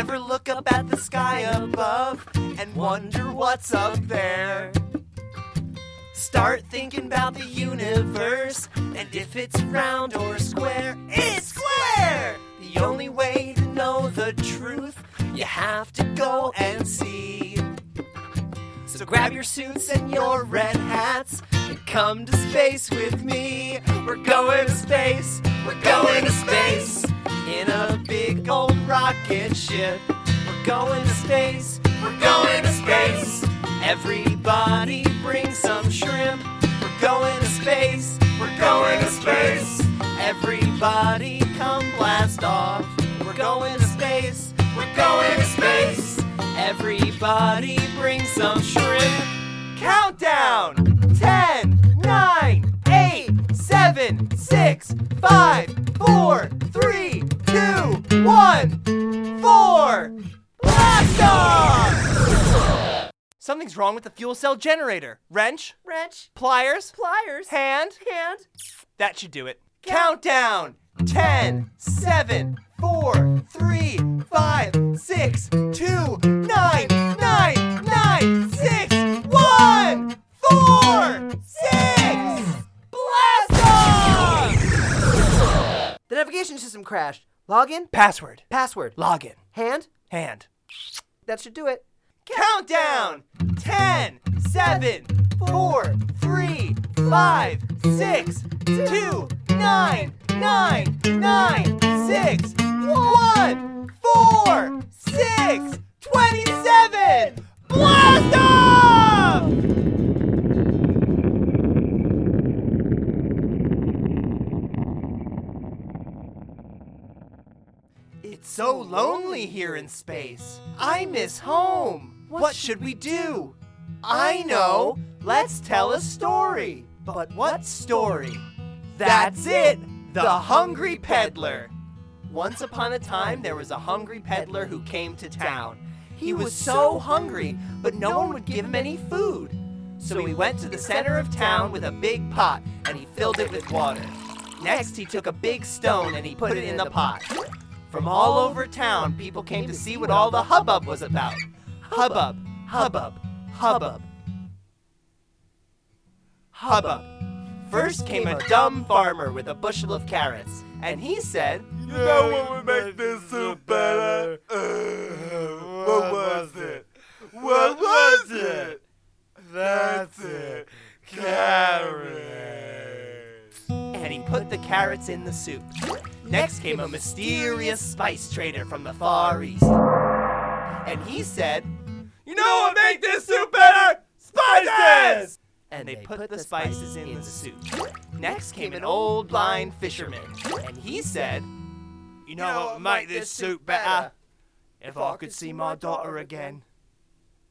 Ever look up at the sky above and wonder what's up there? Start thinking about the universe and if it's round or square, it's square! The only way to know the truth, you have to go and see. So grab your suits and your red hats and come to space with me. We're going to space, we're going to space in a big old rocket ship. We're going to space, we're going to space. Everybody bring some shrimp. We're going to space, we're going to space. Everybody come blast off. We're going to space, we're going to space. Everybody bring some shrimp. Countdown 10, 9, 8, 7, 6, 5, 4, 3, 2, 1, 4. Blast off! Something's wrong with the fuel cell generator. Wrench, Wrench, pliers, pliers, hand. hand. That should do it. Countdown 10, 7, 4, 3, 5, 6, 2, 9, 9, 9, 6, 1, 4, 6. Blast off! The navigation system crashed. Login, Password. password, Login. hand. Hand. That should do it. Countdown 10, 7, 4, 3, 5, 6, 2, 9, 9, 9, 6, 1, 4, 6, 27. It's so lonely here in space. I miss home. What should we do? I know. Let's tell a story. But what story? That's it. The Hungry Peddler. Once upon a time, there was a hungry peddler who came to town. He was so hungry, but no one would give him any food. So he went to the center of town with a big pot and he filled it with water. Next, he took a big stone and he put it in the pot. From all over town, people came to see what all the hubbub was about. Hubbub, hubbub, hubbub. Hubbub. First came a dumb farmer with a bushel of carrots, and he said, You know what would make this soup better? Uh, what was it? Carrots in the soup. Next came a mysterious spice trader from the Far East. And he said, You know what make this soup better? Spices! and they put the spices in the soup. Next came an old blind fisherman, and he said, You know what would make this soup better? If I could see my daughter again.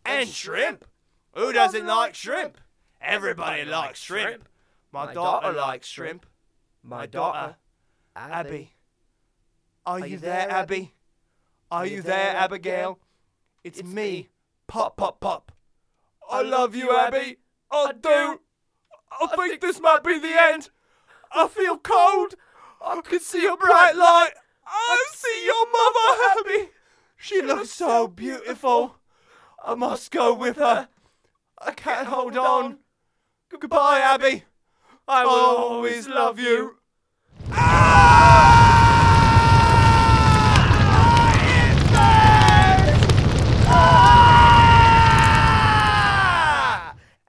And shrimp! Who doesn't like shrimp? Everybody likes shrimp. My daughter likes shrimp. My daughter, Abby. Are you there, Abby? Are you there, Abigail? It's me, Pop Pop Pop. I love you, Abby. I do. I think this might be the end. I feel cold. I can see a bright light. I see your mother, Abby. She looks so beautiful. I must go with her. I can't hold on. Goodbye, Abby. I will always love you. Ah!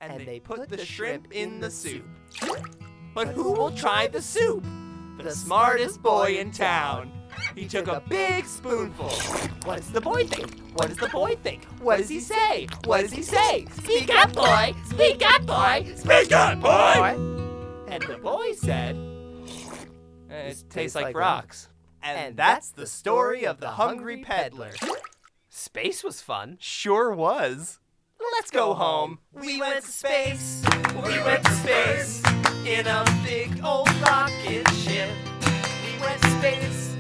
and they put the shrimp in the soup. But who will try the soup? The smartest boy in town. He took a big spoonful. What does the boy think? What does the boy think? What does he say? What does he say? Speak up, boy! Speak up, boy! Speak up, boy! The boy said, It tastes like rocks. And that's the story of the hungry peddler. Space was fun. Sure was. Let's go home. We went to space. We went to space in a big old rocket ship. We went to space.